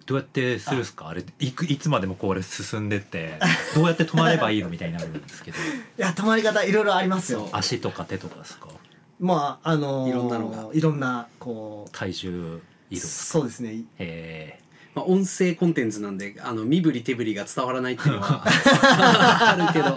どうやってするんですか？あ。れいくいつまでもこれ進んでってどうやって止まればいいのみたいになるんですけど。いや止まり方いろいろありますよ。足とか手とかですか？まああのーいろんなのが。いろんなこう体重移動そうですね。えまあ、音声コンテンツなんであの身振り手振りが伝わらないっていうのは あるけど。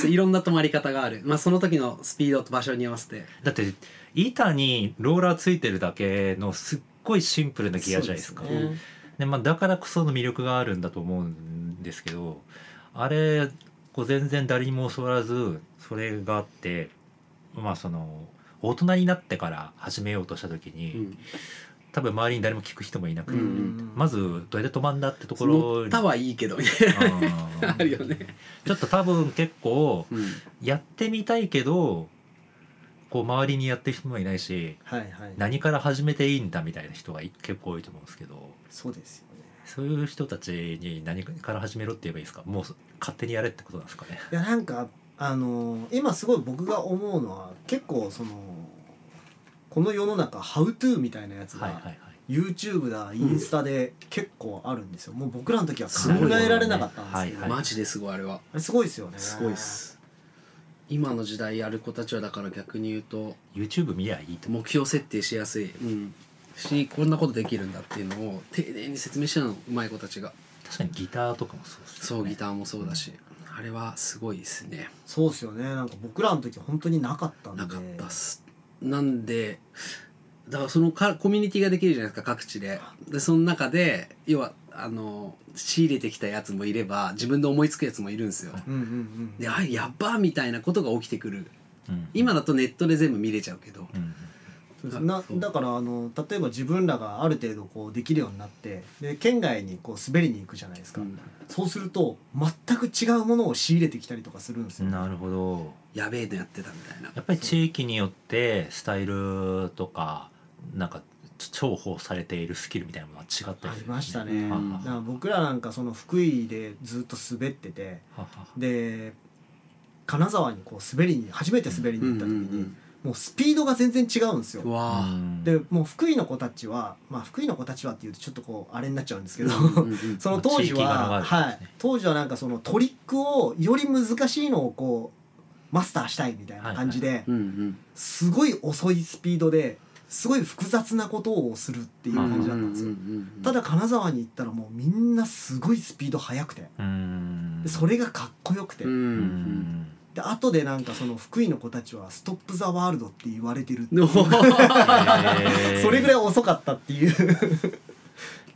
そういろんな止まり方がある、まあ、その時のスピードと場所に合わせて。ーだって板にローラーついてるだけのすっごいシンプルなギアじゃないですか。ですね。でまあ、だからこその魅力があるんだと思うんですけどあれこう全然誰にも教わらずそれがあってまあその大人になってから始めようとした時に、うん。多分周りに誰も聞く人もいなくて、うん。まずどうやって止まんだってところ乗ったはいいけどあるよね、ちょっと多分結構うん。やってみたいけどこう周りにやってる人もいないしはいはい。何から始めていいんだみたいな人がい結構多いと思うんですけどそうですよね。そういう人たちに何から始めろって言えばいいですか？もう勝手にやれってことなんですかね？いやなんかあのー今すごい僕が思うのは結構そのこの世の中「How to」みたいなやつがはいはいはい。YouTube だインスタで結構あるんですよ。もう僕らの時は考えられなかったんですけど、はいはい。マジですごいあれは。あれすごいですよね。すごいっす。今の時代やる子たちはだから逆に言うと YouTube 見りゃいいと思う。目標設定しやすい、うん、しこんなことできるんだっていうのを丁寧に説明してるのうまい子たちが。確かにギターとかもそうですよね。そうギターもそうだし、あれはすごいですね。そうですよね。なんか僕らの時本当になかったんで。なかったっす。なんでだからそのかコミュニティができるじゃないですか各地で。でその中で要はあの仕入れてきたやつもいれば自分で思いつくやつもいるんですよ。うんうんうんであやっばみたいなことが起きてくる。うん。今だとネットで全部見れちゃうけど。うんそうですなだからあの例えば自分らがある程度こうできるようになってで県外にこう滑りに行くじゃないですか、うん。そうすると全く違うものを仕入れてきたりとかするんですよ、なるほど。やべえのやってたみたいな。やっぱり地域によってスタイルとかなんか重宝されているスキルみたいなものは違ったりありましたね、うんは。僕らなんかその福井でずっと滑っててで金沢にこう滑りに初めて滑りに行った時に、うんもうスピードが全然違うんですよ。でもう福井の子たちはまあ福井の子たちはっていうとちょっとこうあれになっちゃうんですけど、うんうん その当時は、はい、当時はなんかそのトリックをより難しいのをこうマスターしたいみたいな感じで、うんうんすごい遅いスピードですごい複雑なことをするっていう感じだったんですよ、うんうんうんうんただ金沢に行ったらもうみんなすごいスピード速くて。それがかっこよくて、うんううんんで後でなんかその福井の子たちは「ストップ・ザ・ワールド」って言われてるってそれぐらい遅かったっていう。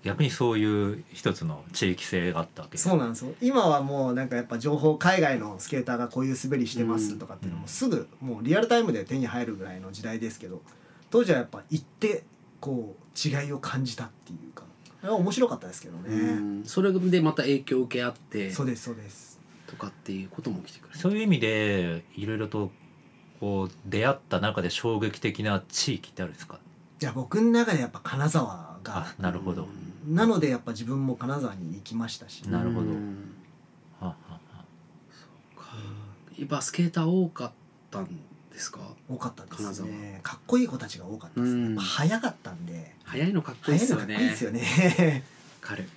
逆にそういう一つの地域性があったわけですそうなんですよ。今はもうなんかやっぱ情報海外のスケーターがこういう滑りしてますとかっていうのもすぐもうリアルタイムで手に入るぐらいの時代ですけど当時はやっぱ行ってこう違いを感じたっていうかあれは面白かったですけどね、うん。それでまた影響を受け合って。そうですそうですとかっていうことも起きてくる。そういう意味でいろいろとこう出会った中で衝撃的な地域ってあるんですか？いや僕の中でやっぱ金沢があなるほど、なのでやっぱ自分も金沢に行きましたし、なるほど。うん。はあはあは今スケーター多かったんですか？多かったです金沢。ねかっこいい子たちが多かったですね、うん。やっぱ早かったんで。早いのかっこいい早でいすよね。のかっこいいですよね。わかる。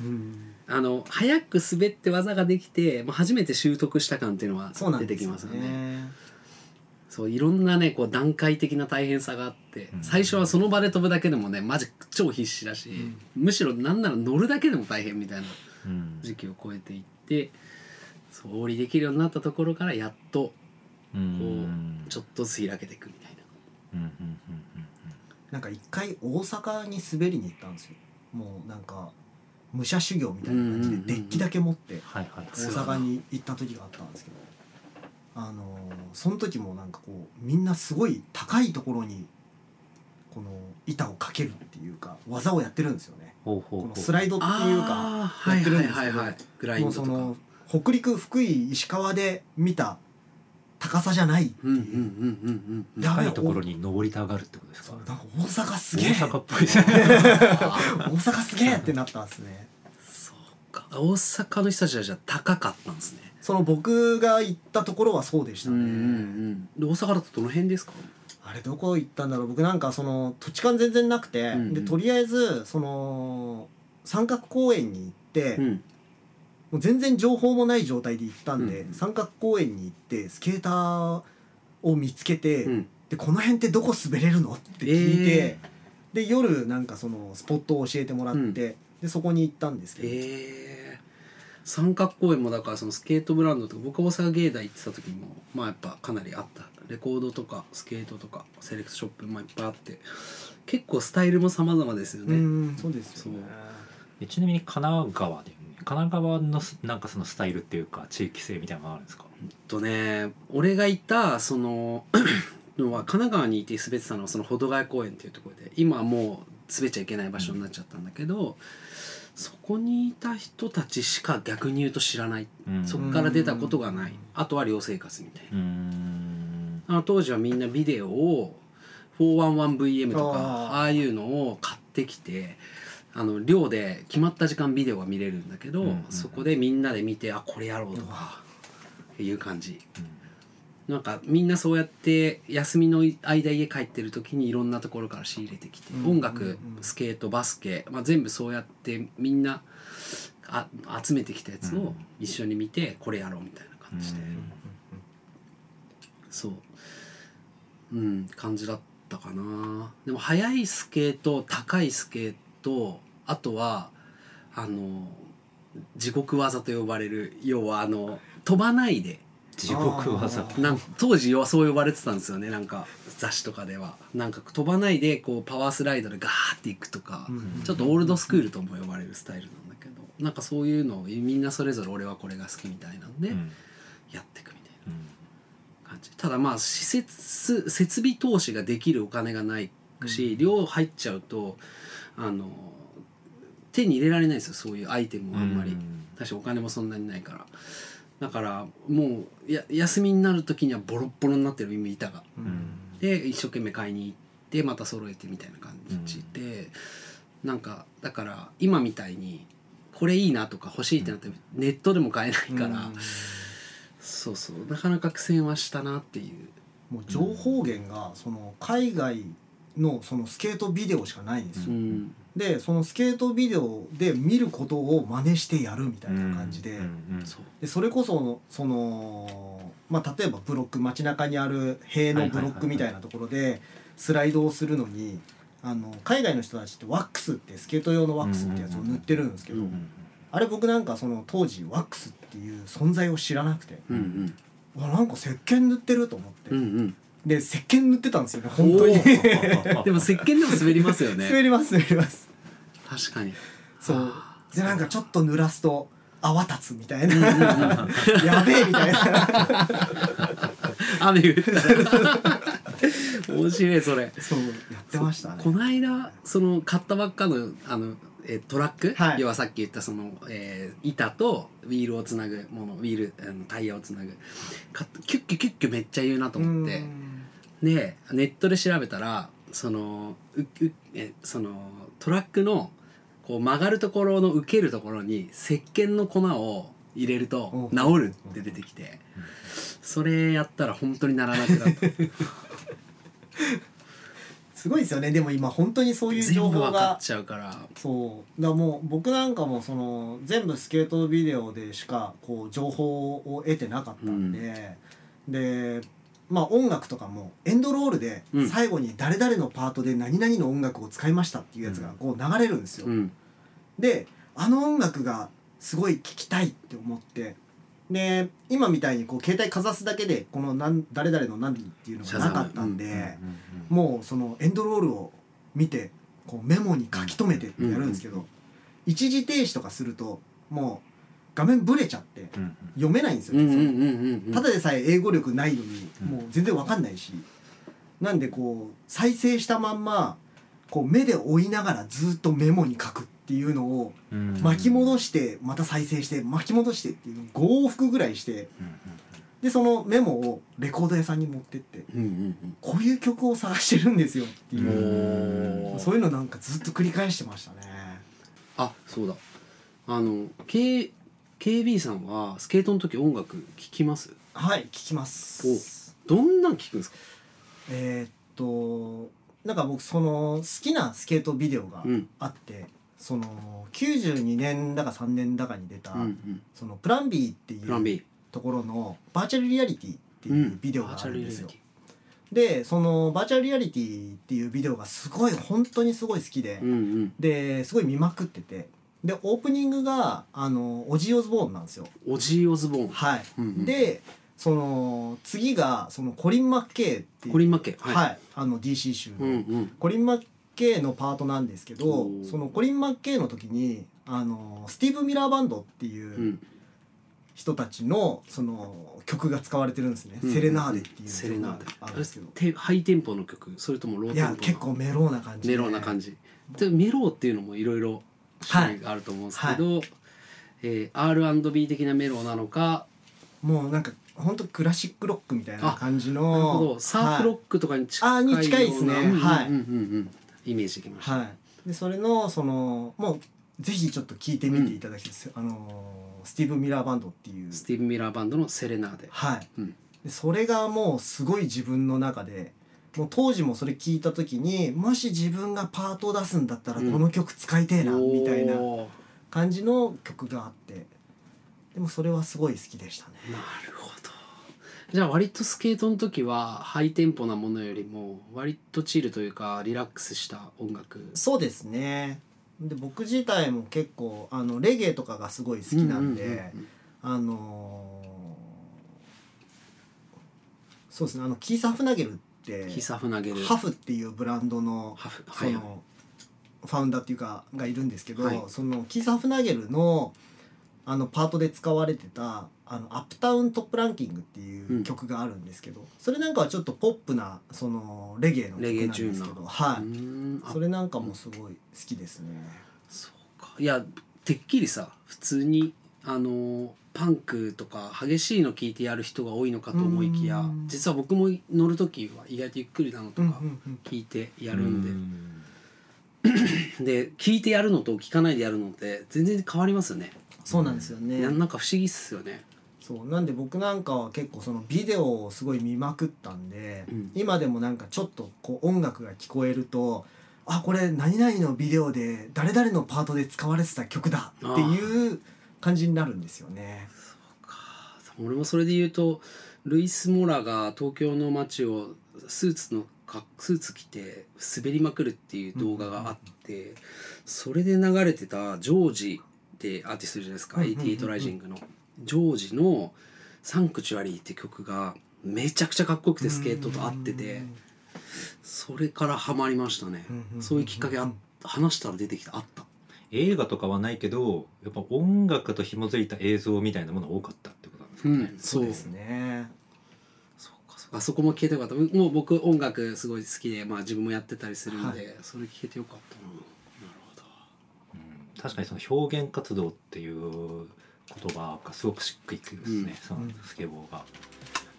うんあの早く滑って技ができて、まあ、初めて習得した感っていうのはそうなん出てきますよね。ねそういろんなねこう段階的な大変さがあって、うん。最初はその場で飛ぶだけでもねマジ超必死だし、うん。むしろなんなら乗るだけでも大変みたいなうん。時期を超えていってそう降りできるようになったところからやっとうん。ちょっとずつ開けていくみたいな。うんうんうん。なんか一回大阪に滑りに行ったんですよ。もうなんか武者修行みたいな感じでデッキだけ持って大阪に行った時があったんですけどあのーその時もなんかこうみんなすごい高いところにこの板をかけるっていうか技をやってるんですよね。このスライドっていうかやってるんはいですけどその北陸福井石川で見た高さじゃない。っていう、うんうんうんうんうん。や高いところに登りたがるってことですか？なんか大阪す大げえ。阪っぽいですね。大阪すげえってなったんですね。そうか。大阪の人たちはじゃあ高かったんですね。その僕が行ったところはそうでしたね、うんうんうん。で大阪だとどの辺ですか？あれどこ行ったんだろう？僕なんかその土地勘全然なくて、うんうん。でとりあえずその三角公園に行って、うんもう全然情報もない状態で行ったんで、うん。三角公園に行ってスケーターを見つけて、うん。でこの辺ってどこ滑れるの？って聞いて、えで夜なんかそのスポットを教えてもらって、うん。でそこに行ったんですけど、えー。三角公園もだからそのスケートブランドとか僕大阪芸大行ってた時もまあやっぱかなりあった。レコードとかスケートとかセレクトショップもいっぱいあって結構スタイルも様々ですようね、んそうですよね。えちなみに神奈川で神奈川のすなんかそのスタイルっていうか地域性みたいなのがあるんですか？とね俺がいたその のは神奈川にいて滑ってたのはその保土ヶ谷公園っていうところで今はもう滑っちゃいけない場所になっちゃったんだけど、そこにいた人たちしか逆に言うと知らない、うん。そこから出たことがない。うんあとは寮生活みたいな。あの当時はみんなビデオを 411VM とかああいうのを買ってきてあの寮で決まった時間ビデオが見れるんだけど、うんうんそこでみんなで見てあこれやろうとかいう感じ。なんかみんなそうやって休みの間家帰ってる時にいろんなところから仕入れてきて、うん音楽うんうん。スケートバスケ、まあ、全部そうやってみんなあ集めてきたやつを一緒に見てこれやろうみたいな感じで。うんそう。うん感じだったかな。でも速いスケート高いスケートあとはあの地獄技と呼ばれる要はあの飛ばないで。地獄技。なん当時はそう呼ばれてたんですよね。なんか雑誌とかでは。なんか飛ばないでこうパワースライドでガーっていくとか、うん。ちょっとオールドスクールとも呼ばれるスタイルなんだけど。なんかそういうのをみんなそれぞれ俺はこれが好きみたいなんで、うん。やっていくみたいな。うん感じ。ただまあ施設設備投資ができるお金がないし、うん。量入っちゃうとあの手に入れられないですよそういうアイテムをあんまり、うん。私お金もそんなにないから。だからもうや休みになる時にはボロッボロになってる板が。うん。で一生懸命買いに行ってまた揃えてみたいな感じで、なんかだから今みたいにこれいいなとか欲しいってなってネットでも買えないから、うん。そうそう。なかなか苦戦はしたなっていう。もう情報源がその海外のそのスケートビデオしかないんですよ、うん。でそのスケートビデオで見ることを真似してやるみたいな感じで,、うんうんそう。でそれこそのその、まあ、例えばブロック街中にある塀のブロックみたいなところでスライドをするのにあの海外の人たちってワックスってスケート用のワックスってやつを塗ってるんですけど、うんうんあれ僕なんかその当時ワックスっていう存在を知らなくて、うんわなんか石鹸塗ってると思って、うんうんうんで石鹸塗ってたんですよね本当に。でも石鹸でも滑りますよね。滑ります滑ります。確かに。そう。でなんかちょっと濡らすと泡立つみたいな。やべえみたいな。雨降ったら面白いそれ。そうやってましたね。この間その買ったばっかのあのえートラック、はい。要はさっき言ったその、えー板とウィールをつなぐものウィールあのタイヤをつなぐ。かキュッキュキュッキュめっちゃ言うなと思ってでネットで調べたらそのううえそのトラックのこう曲がるところの受けるところに石鹸の粉を入れるとう。ん治るって出てきてそれやったら本当にならなくなった。すごいですよね。でも今本当にそういう情全部報が。分かっちゃうから。そう。だもう僕なんかもその全部スケートビデオでしかこう情報を得てなかったんで、でまあ音楽とかもエンドロールでうん最後に誰々のパートで何々の音楽を使いましたっていうやつがこう流れるんですよ。うんであの音楽がすごい聴きたいって思ってで今みたいにこう携帯かざすだけでこのなん誰々の何っていうのがなかったんで。もうそのエンドロールを見てこうメモに書き留めてってやるんですけど、一時停止とかするともう画面ブレちゃって読めないんですよ、うんうんうんうんうん。ただでさえ英語力ないのにうん。もう全然わかんないし、なんでこう再生したまんまこう目で追いながらずっとメモに書くっていうのを巻き戻してまた再生して巻き戻してっていうのを5往復ぐらいしてでそのメモをレコード屋さんに持ってってこういう曲を探してるんですよっていう。そういうのなんかずっと繰り返してましたね。あそうだ。あの K KB さんはスケートの時音楽聴きます？はい、聞きます。どんなん聴くんですか？えーっと、なんか僕その好きなスケートビデオがうん。あって、その92年だか3年だかに出た、うんうん。そのプラン B っていうところのバーチャルリアリティってういうん。ビデオがあるんですよ。リアリテ。で、そのバーチャルリアリティっていうビデオがすごい本当にすごい好きでィ、うんうん。ですごい見まくってて、でオープニングがあのオジー・オズボーンなんですよ。オジー・オズボーン。はい。うんうん。でその次がそのコリン・マッケイっていうコリン・マッケはい、あの DC シューの、うんうん。コリン・マッケイのパートなんですけどおー。そのコリン・マッケイの時にあのスティーブ・ミラーバンドっていううん。人たちのその曲が使われてるんですね、うんセレナーデっていう。セレナーデ。あるんですけどテハイテンポの曲。それともローいテンポの。や結構メローな感じで。メローな感じ。でメローっていうのもいろいろ種類があると思うんですけど、えー R&B 的なメローなのかもうなんか本当クラシックロックみたいな感じのなるほど。サーフロはいックとかに近いあような、に近いですね。うんうんうんうんはい。うんイメージできました、はい、でそれのそのもうぜひちょっと聞いてみていただきたいです、あのースティーブ・ミラーバンドっていう。スティーブ・ミラーバンドの「セレナーデ」はい、うん。でそれがもうすごい自分の中でもう当時もそれ聞いた時にもし自分がパートを出すんだったらうん。この曲使いてえな、みたいな感じの曲があって。でもそれはすごい好きでしたね。なるほど。じゃあ割とスケートの時はハイテンポなものよりも割とチルというかリラックスした音楽。そうですね。で僕自体も結構あのレゲエとかがすごい好きなんで、あのーそうですね。あのキーサ・フナゲルってヒサフナゲルハフっていうブランドのハフはいそのファウンダーっていうかがいるんですけど、はい。そのキーサ・フナゲルのあのパートで使われてた「あのアップタウントップランキング」っていう曲があるんですけど、それなんかはちょっとポップなそのレゲエの曲レゲエなんですけど、はい、それなんかもすごい好きですね。そうか。いやてっきりさ普通にあのパンクとか激しいの聞いてやる人が多いのかと思いきやうん。実は僕も乗る時は意外とゆっくりなのとか聞いてやるんで、ん。で聞いてやるのと聞かないでやるのって全然変わりますよね。そうなんですよね。ななんか不思議っすよね。そう。なんで僕なんかは結構そのビデオをすごい見まくったんで、うん。今でもなんかちょっとこう音楽が聞こえるとあこれ何々のビデオで誰々のパートで使われてた曲だっていう感じになるんですよね。俺もそれで言うとルイス・モラが東京の街をスーツのかスーツ着て滑りまくるっていう動画があって、それで流れてたジョージってアーティストじゃないですか、うんうんうんうん。88ライジングの。ジョージの「サンクチュアリー」って曲がめちゃくちゃかっこよくてスケートと合っててそれからハマりましたね、そういうきっかけあ話したら出てきたあった映画とかはないけどやっぱ音楽と紐づいた映像みたいなもの多かったってことなんですかね、うんそう。ですね。そうかそうか。あそこも聞けてよかった。もう僕音楽すごい好きで、まあ、自分もやってたりするんで、はそれ聞けてよかったな。なるほど。うん確かにその表現活動っていう言葉がすごくしっくりくるですね、うん。そのスケボーが。お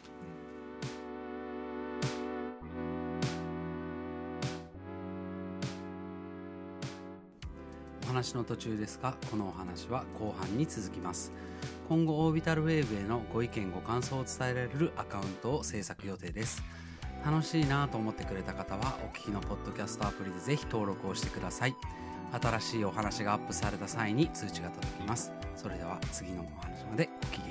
話の途中ですがこのお話は後半に続きます。今後オービタルウェーブへのご意見ご感想を伝えられるアカウントを制作予定です。楽しいなと思ってくれた方はお聞きのポッドキャストアプリでぜひ登録をしてください。新しいお話がアップされた際に通知が届きます。それでは次のお話までごきげん